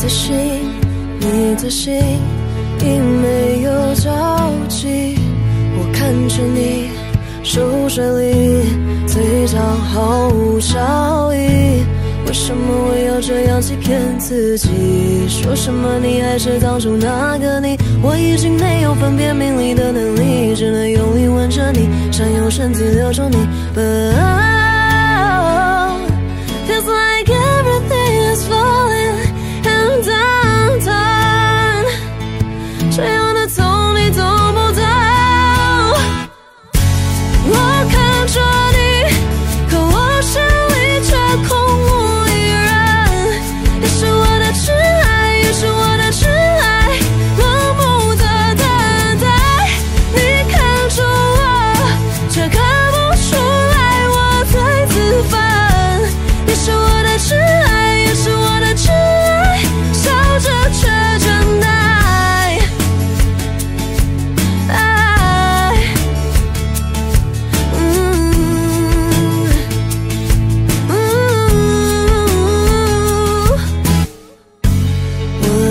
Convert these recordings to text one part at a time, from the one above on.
的心，你的心，已没有交集。我看着你，手水里，嘴角毫无笑意。为什么我要这样欺骗自己？说什么你还是当初那个你？我已经没有分辨名利的能力，只能用力吻着你，想用身体留住你。本 chill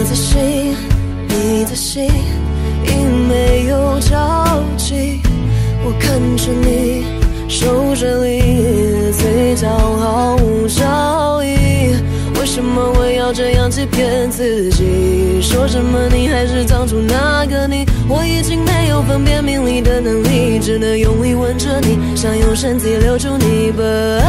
的心，你的心已没有交集，我看着你，手水里，嘴角毫无笑意。为什么我要这样欺骗自己？说什么你还是当初那个你？我已经没有分辨名利的能力，只能用力吻着你，想用身体留住你。But